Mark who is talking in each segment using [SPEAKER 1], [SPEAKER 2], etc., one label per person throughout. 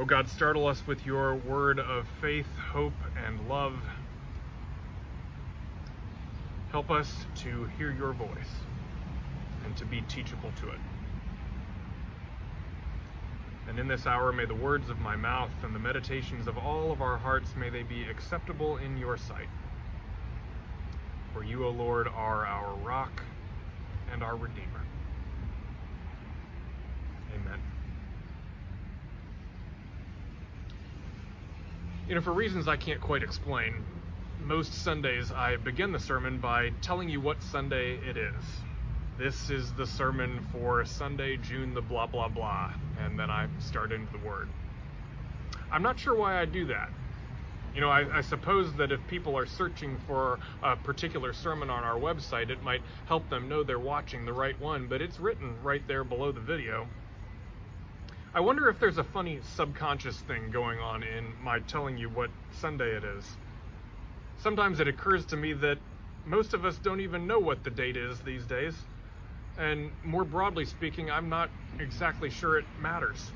[SPEAKER 1] Oh God, startle us with your word of faith, hope, and love. Help us to hear your voice and to be teachable to it. And in this hour, may the words of my mouth and the meditations of all of our hearts, may they be acceptable in your sight. For you, O Lord, are our rock and our Redeemer. Amen. You know, for reasons I can't quite explain, most Sundays I begin the sermon by telling you what Sunday it is. This is the sermon for Sunday, June the blah, blah, blah. And then I start into the word. I'm not sure why I do that. You know, I, I, suppose that if people are searching for a particular sermon on our website, it might help them know they're watching the right one, but it's written right there below the video. I wonder if there's a funny subconscious thing going on in my telling you what Sunday it is. Sometimes it occurs to me that most of us don't even know what the date is these days. And more broadly speaking, I'm not exactly sure it matters.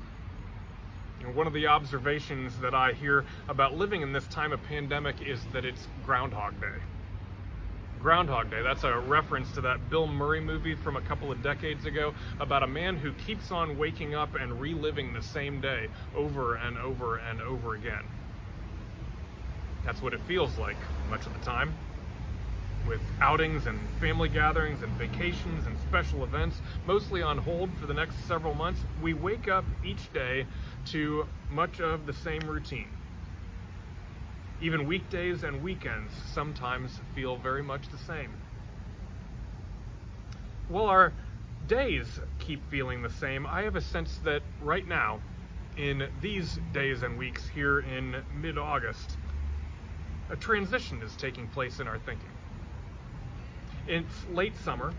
[SPEAKER 1] You know, one of the observations that I hear about living in this time of pandemic is that it's Groundhog Day. Groundhog Day. That's a reference to that Bill Murray movie from a couple of decades ago about a man who keeps on waking up and reliving the same day over and over and over again. That's what it feels like much of the time. With outings and family gatherings and vacations and special events mostly on hold for the next several months, we wake up each day to much of the same routine. Even weekdays and weekends sometimes feel very much the same. While our days keep feeling the same, I have a sense that right now, in these days and weeks here in mid August, a transition is taking place in our thinking. It's late summer.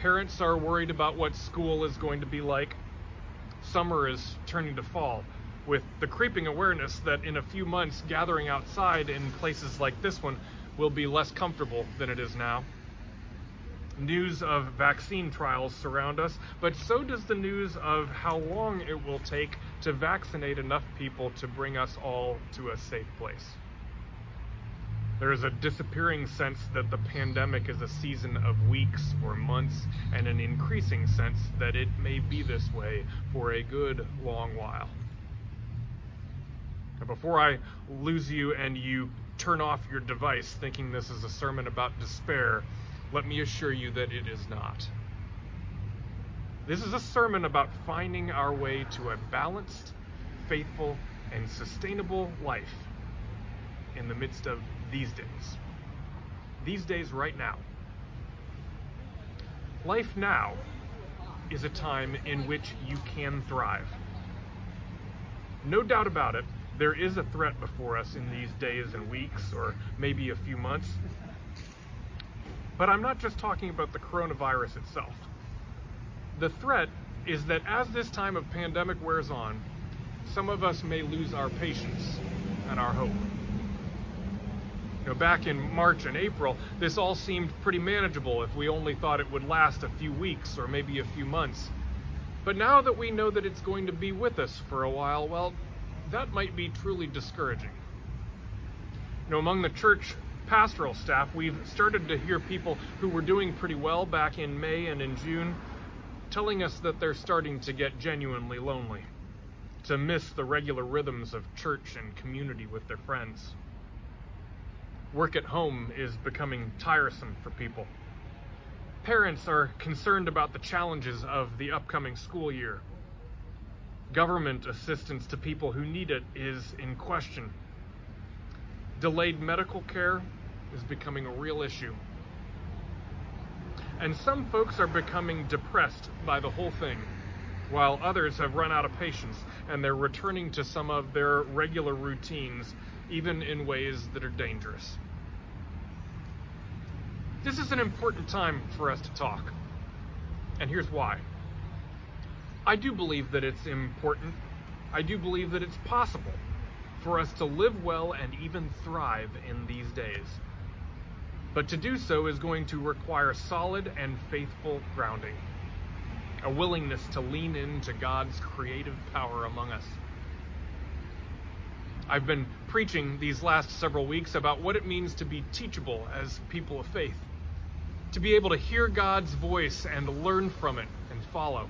[SPEAKER 1] Parents are worried about what school is going to be like. Summer is turning to fall with the creeping awareness that in a few months, gathering outside in places like this one will be less comfortable than it is now. News of vaccine trials surround us, but so does the news of how long it will take to vaccinate enough people to bring us all to a safe place. There is a disappearing sense that the pandemic is a season of weeks or months, and an increasing sense that it may be this way for a good long while. Now, before I lose you and you turn off your device thinking this is a sermon about despair, let me assure you that it is not. This is a sermon about finding our way to a balanced, faithful, and sustainable life in the midst of these days. These days, right now. Life now is a time in which you can thrive. No doubt about it, there is a threat before us in these days and weeks, or maybe a few months. But I'm not just talking about the coronavirus itself. The threat is that as this time of pandemic wears on, some of us may lose our patience and our hope. You know, back in March and April, this all seemed pretty manageable if we only thought it would last a few weeks or maybe a few months. But now that we know that it's going to be with us for a while, well, that might be truly discouraging. You know, among the church pastoral staff, we've started to hear people who were doing pretty well back in May and in June telling us that they're starting to get genuinely lonely, to miss the regular rhythms of church and community with their friends. Work at home is becoming tiresome for people. Parents are concerned about the challenges of the upcoming school year Government assistance to people who need it is in question. Delayed medical care is becoming a real issue. And some folks are becoming depressed by the whole thing, while others have run out of patience and they're returning to some of their regular routines, even in ways that are dangerous. This is an important time for us to talk. And here's why. I do believe that it's important. I do believe that it's possible for us to live well and even thrive in these days. But to do so is going to require solid and faithful grounding, a willingness to lean into God's creative power among us. I've been preaching these last several weeks about what it means to be teachable as people of faith, to be able to hear God's voice and learn from it and follow.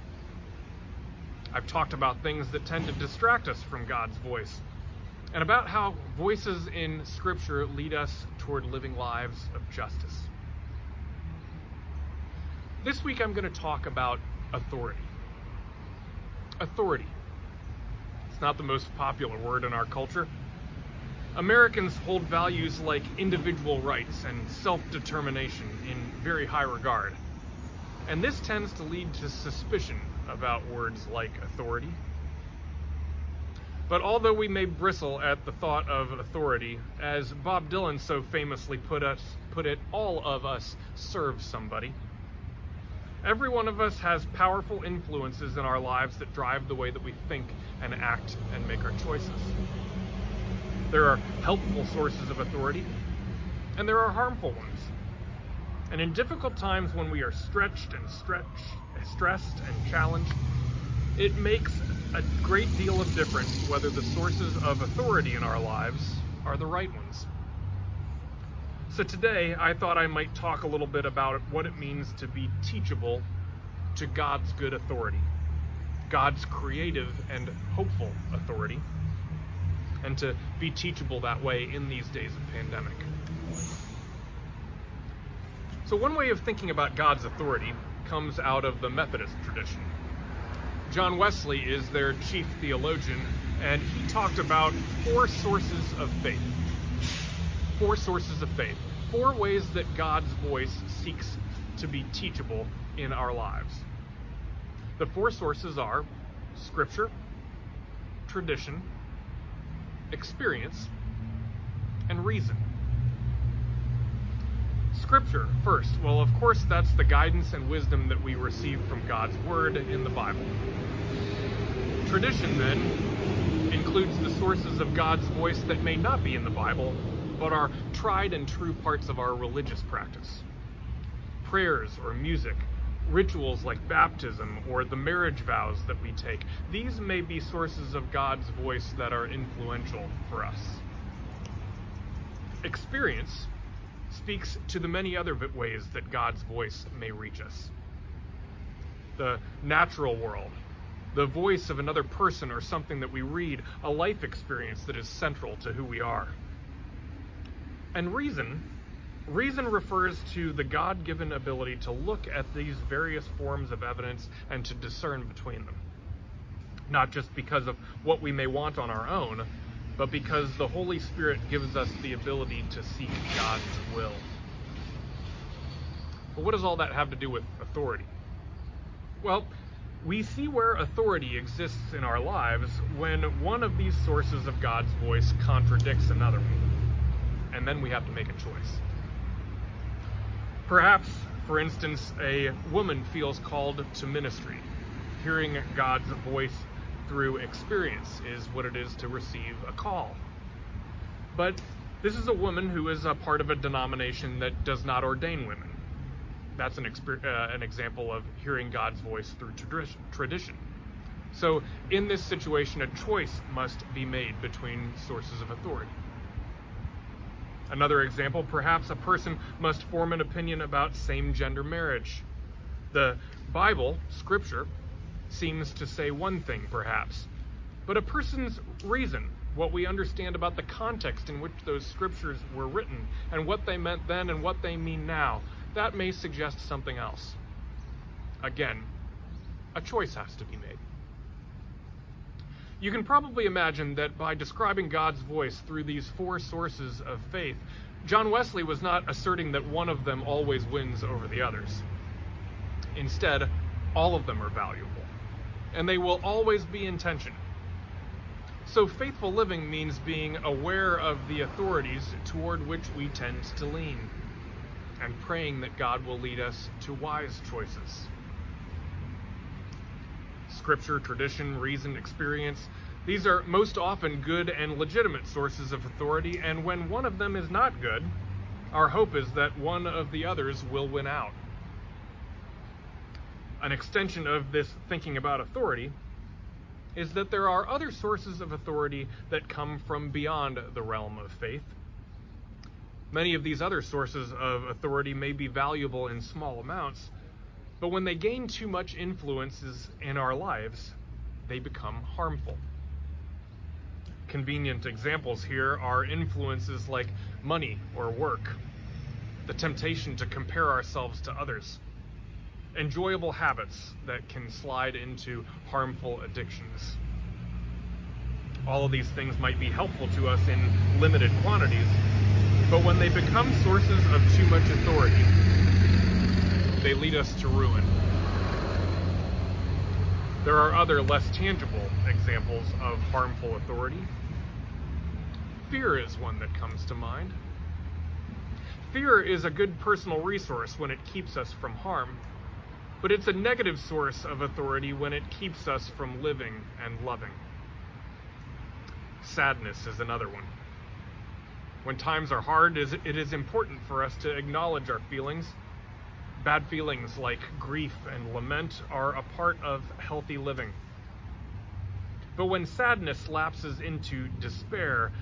[SPEAKER 1] I've talked about things that tend to distract us from God's voice, and about how voices in Scripture lead us toward living lives of justice. This week I'm going to talk about authority. Authority. It's not the most popular word in our culture. Americans hold values like individual rights and self determination in very high regard. And this tends to lead to suspicion about words like authority. But although we may bristle at the thought of authority, as Bob Dylan so famously put us put it, all of us serve somebody. Every one of us has powerful influences in our lives that drive the way that we think and act and make our choices. There are helpful sources of authority, and there are harmful ones. And in difficult times when we are stretched and stressed and challenged, it makes a great deal of difference whether the sources of authority in our lives are the right ones. So today, I thought I might talk a little bit about what it means to be teachable to God's good authority, God's creative and hopeful authority, and to be teachable that way in these days of pandemic. So, one way of thinking about God's authority comes out of the Methodist tradition. John Wesley is their chief theologian, and he talked about four sources of faith four sources of faith, four ways that God's voice seeks to be teachable in our lives. The four sources are Scripture, tradition, experience, and reason. Scripture, first. Well, of course, that's the guidance and wisdom that we receive from God's Word in the Bible. Tradition, then, includes the sources of God's voice that may not be in the Bible, but are tried and true parts of our religious practice. Prayers or music, rituals like baptism or the marriage vows that we take, these may be sources of God's voice that are influential for us. Experience speaks to the many other ways that God's voice may reach us. The natural world, the voice of another person or something that we read, a life experience that is central to who we are. And reason, reason refers to the God given ability to look at these various forms of evidence and to discern between them. Not just because of what we may want on our own, but because the Holy Spirit gives us the ability to seek God's will. But what does all that have to do with authority? Well, we see where authority exists in our lives when one of these sources of God's voice contradicts another one and then we have to make a choice. Perhaps, for instance, a woman feels called to ministry. Hearing God's voice through experience is what it is to receive a call. But this is a woman who is a part of a denomination that does not ordain women. That's an, exper- uh, an example of hearing God's voice through tradition. So, in this situation, a choice must be made between sources of authority. Another example, perhaps a person must form an opinion about same gender marriage. The Bible, Scripture, seems to say one thing, perhaps, but a person's reason, what we understand about the context in which those scriptures were written, and what they meant then and what they mean now, that may suggest something else. Again, a choice has to be made. You can probably imagine that by describing God's voice through these four sources of faith, John Wesley was not asserting that one of them always wins over the others. Instead, all of them are valuable, and they will always be in tension. So, faithful living means being aware of the authorities toward which we tend to lean, and praying that God will lead us to wise choices. Scripture, tradition, reason, experience. These are most often good and legitimate sources of authority, and when one of them is not good, our hope is that one of the others will win out. An extension of this thinking about authority is that there are other sources of authority that come from beyond the realm of faith. Many of these other sources of authority may be valuable in small amounts, but when they gain too much influences in our lives, they become harmful. Convenient examples here are influences like money or work, the temptation to compare ourselves to others, enjoyable habits that can slide into harmful addictions. All of these things might be helpful to us in limited quantities, but when they become sources of too much authority, they lead us to ruin. There are other less tangible examples of harmful authority. Fear is one that comes to mind. Fear is a good personal resource when it keeps us from harm, but it's a negative source of authority when it keeps us from living and loving. Sadness is another one. When times are hard, it is important for us to acknowledge our feelings. Bad feelings like grief and lament are a part of healthy living. But when sadness lapses into despair,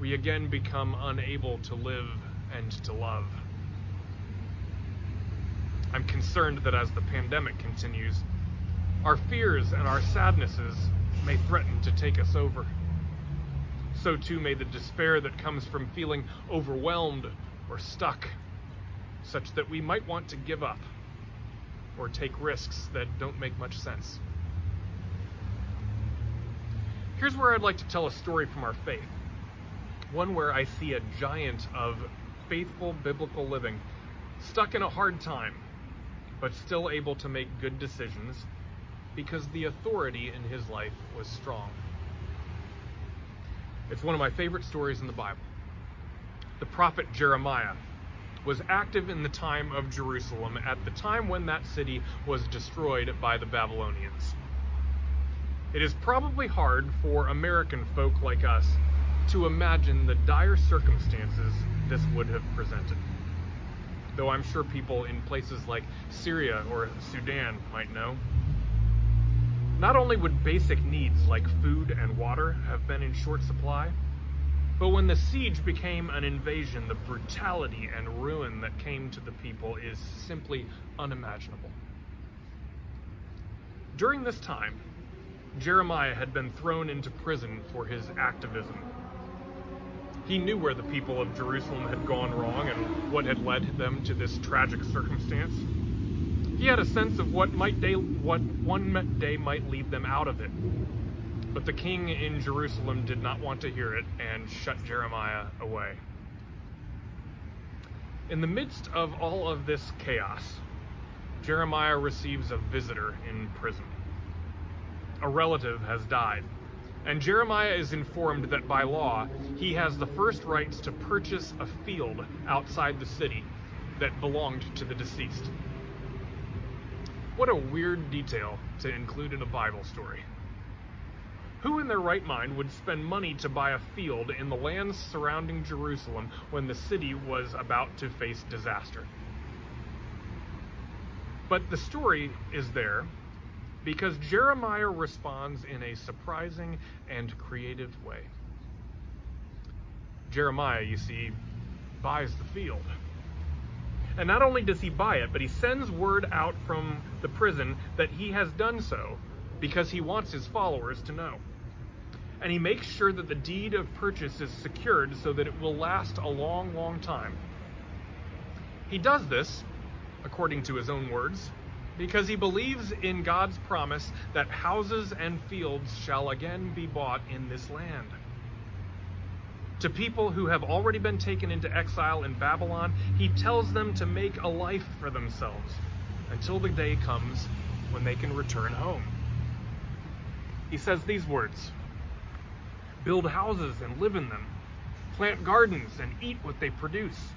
[SPEAKER 1] we again become unable to live and to love. I'm concerned that as the pandemic continues, our fears and our sadnesses may threaten to take us over so too may the despair that comes from feeling overwhelmed or stuck, such that we might want to give up or take risks that don't make much sense. Here's where I'd like to tell a story from our faith, one where I see a giant of faithful biblical living, stuck in a hard time, but still able to make good decisions because the authority in his life was strong. It's one of my favorite stories in the Bible. The prophet Jeremiah was active in the time of Jerusalem at the time when that city was destroyed by the Babylonians. It is probably hard for American folk like us to imagine the dire circumstances this would have presented. Though I'm sure people in places like Syria or Sudan might know. Not only would basic needs like food and water have been in short supply, but when the siege became an invasion, the brutality and ruin that came to the people is simply unimaginable. During this time, Jeremiah had been thrown into prison for his activism. He knew where the people of Jerusalem had gone wrong and what had led them to this tragic circumstance. He had a sense of what might day, what one day might lead them out of it. But the king in Jerusalem did not want to hear it and shut Jeremiah away. In the midst of all of this chaos, Jeremiah receives a visitor in prison. A relative has died, and Jeremiah is informed that by law he has the first rights to purchase a field outside the city that belonged to the deceased. What a weird detail to include in a Bible story. Who in their right mind would spend money to buy a field in the lands surrounding Jerusalem when the city was about to face disaster? But the story is there because Jeremiah responds in a surprising and creative way. Jeremiah, you see, buys the field. And not only does he buy it, but he sends word out from the prison that he has done so because he wants his followers to know. And he makes sure that the deed of purchase is secured so that it will last a long, long time. He does this, according to his own words, because he believes in God's promise that houses and fields shall again be bought in this land. To people who have already been taken into exile in Babylon, he tells them to make a life for themselves until the day comes when they can return home. He says these words Build houses and live in them, plant gardens and eat what they produce.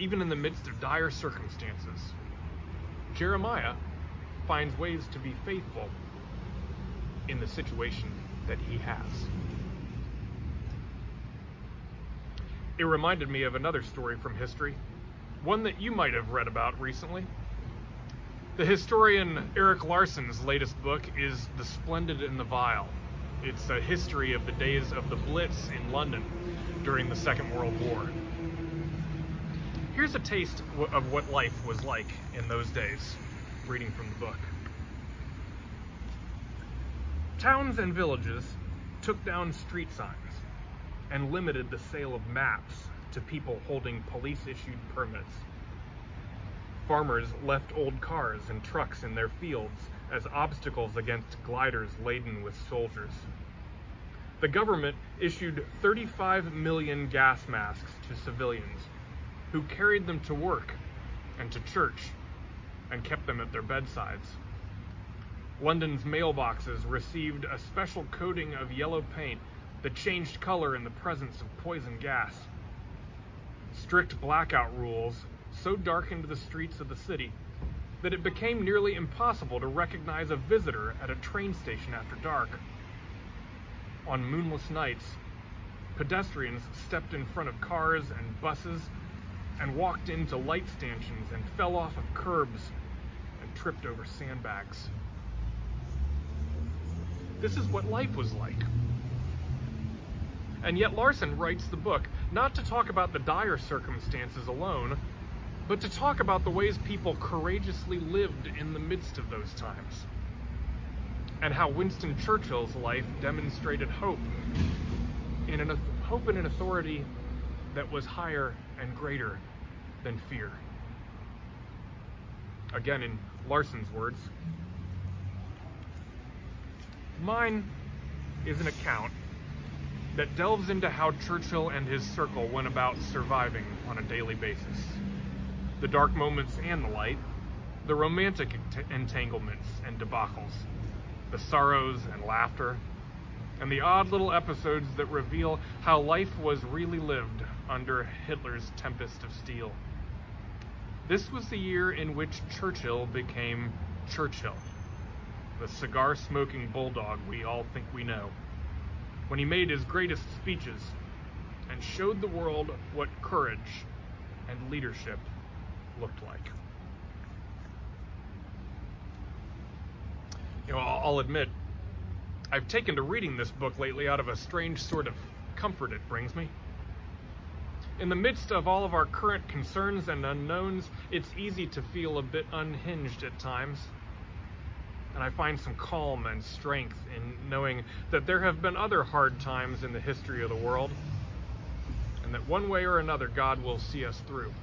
[SPEAKER 1] Even in the midst of dire circumstances, Jeremiah finds ways to be faithful in the situation that he has. It reminded me of another story from history, one that you might have read about recently. The historian Erik Larson's latest book is The Splendid and the Vile. It's a history of the days of the Blitz in London during the Second World War. Here's a taste of what life was like in those days, reading from the book. Towns and villages took down street signs and limited the sale of maps to people holding police issued permits. Farmers left old cars and trucks in their fields as obstacles against gliders laden with soldiers. The government issued 35 million gas masks to civilians who carried them to work and to church and kept them at their bedsides. London's mailboxes received a special coating of yellow paint that changed color in the presence of poison gas. Strict blackout rules so darkened the streets of the city that it became nearly impossible to recognize a visitor at a train station after dark. On moonless nights, pedestrians stepped in front of cars and buses and walked into light stanchions and fell off of curbs and tripped over sandbags. This is what life was like. And yet Larson writes the book not to talk about the dire circumstances alone, but to talk about the ways people courageously lived in the midst of those times. And how Winston Churchill's life demonstrated hope in an hope in an authority that was higher and greater than fear. Again, in Larson's words, mine is an account that delves into how Churchill and his circle went about surviving on a daily basis. The dark moments and the light, the romantic entanglements and debacles, the sorrows and laughter, and the odd little episodes that reveal how life was really lived under Hitler's tempest of steel. This was the year in which Churchill became Churchill, the cigar smoking bulldog we all think we know, when he made his greatest speeches and showed the world what courage and leadership looked like. You know, I'll admit, I've taken to reading this book lately out of a strange sort of comfort it brings me. In the midst of all of our current concerns and unknowns, it's easy to feel a bit unhinged at times. And I find some calm and strength in knowing that there have been other hard times in the history of the world, and that one way or another God will see us through.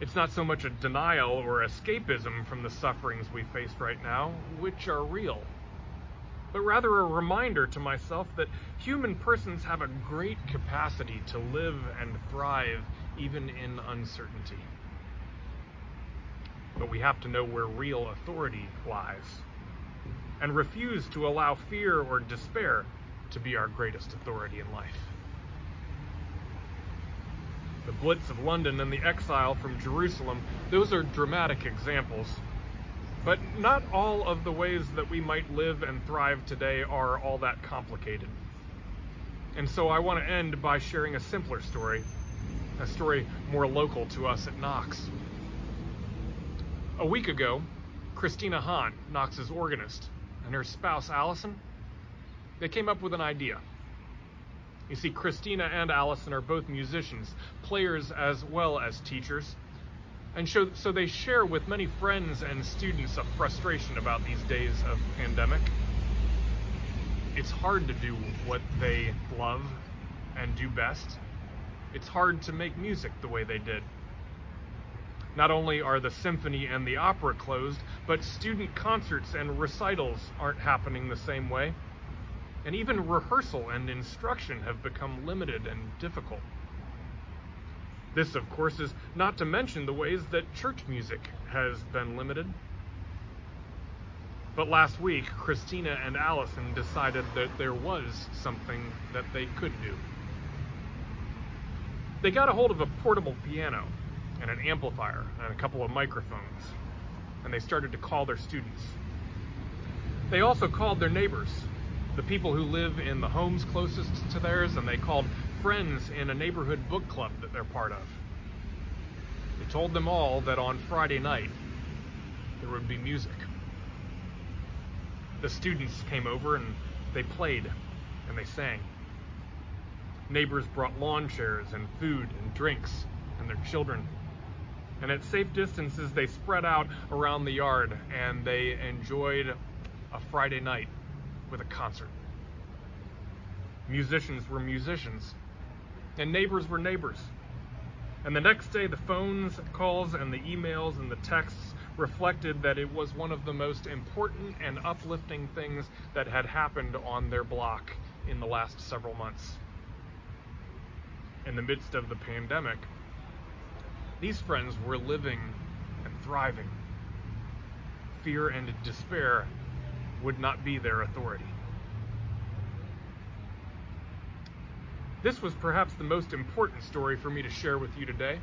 [SPEAKER 1] It's not so much a denial or escapism from the sufferings we face right now, which are real but rather a reminder to myself that human persons have a great capacity to live and thrive even in uncertainty. But we have to know where real authority lies and refuse to allow fear or despair to be our greatest authority in life. The Blitz of London and the exile from Jerusalem, those are dramatic examples but not all of the ways that we might live and thrive today are all that complicated. And so I want to end by sharing a simpler story, a story more local to us at Knox. A week ago, Christina Hahn, Knox's organist, and her spouse Allison, they came up with an idea. You see, Christina and Allison are both musicians, players as well as teachers, and so, so they share with many friends and students a frustration about these days of pandemic. It's hard to do what they love and do best. It's hard to make music the way they did. Not only are the symphony and the opera closed, but student concerts and recitals aren't happening the same way. And even rehearsal and instruction have become limited and difficult. This, of course, is not to mention the ways that church music has been limited. But last week, Christina and Allison decided that there was something that they could do. They got a hold of a portable piano and an amplifier and a couple of microphones, and they started to call their students. They also called their neighbors, the people who live in the homes closest to theirs, and they called friends in a neighborhood book club that they're part of. They told them all that on Friday night there would be music. The students came over and they played and they sang. Neighbors brought lawn chairs and food and drinks and their children. And at safe distances, they spread out around the yard and they enjoyed a Friday night with a concert. Musicians were musicians, and neighbors were neighbors. And the next day, the phones calls and the emails and the texts reflected that it was one of the most important and uplifting things that had happened on their block in the last several months. In the midst of the pandemic, these friends were living and thriving. Fear and despair would not be their authority. This was perhaps the most important story for me to share with you today,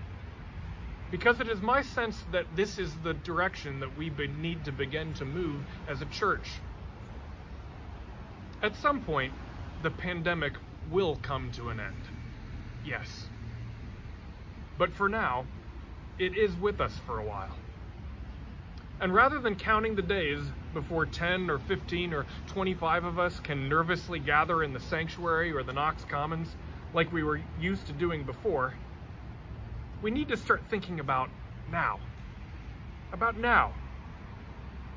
[SPEAKER 1] because it is my sense that this is the direction that we need to begin to move as a church. At some point, the pandemic will come to an end. Yes. But for now, it is with us for a while. And rather than counting the days before 10 or 15 or 25 of us can nervously gather in the sanctuary or the Knox Commons like we were used to doing before, we need to start thinking about now. About now.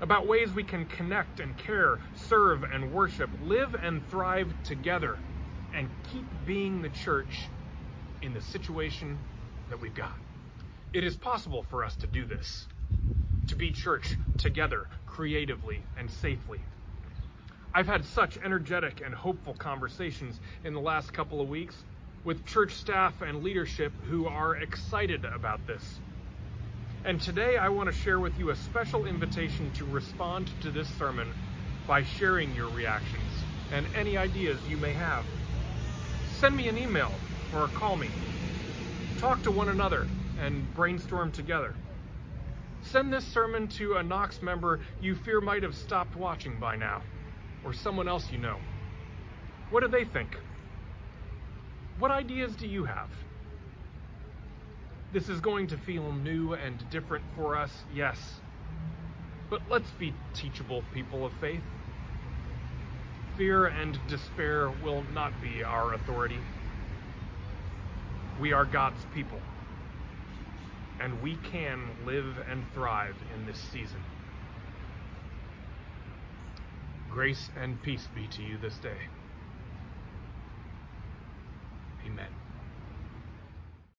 [SPEAKER 1] About ways we can connect and care, serve and worship, live and thrive together, and keep being the church in the situation that we've got. It is possible for us to do this to be church together, creatively and safely. I've had such energetic and hopeful conversations in the last couple of weeks with church staff and leadership who are excited about this. And today I want to share with you a special invitation to respond to this sermon by sharing your reactions and any ideas you may have. Send me an email or call me. Talk to one another and brainstorm together. Send this sermon to a Knox member you fear might have stopped watching by now, or someone else you know. What do they think? What ideas do you have? This is going to feel new and different for us, yes. But let's be teachable people of faith. Fear and despair will not be our authority. We are God's people and we can live and thrive in this season. Grace and peace be to you this day.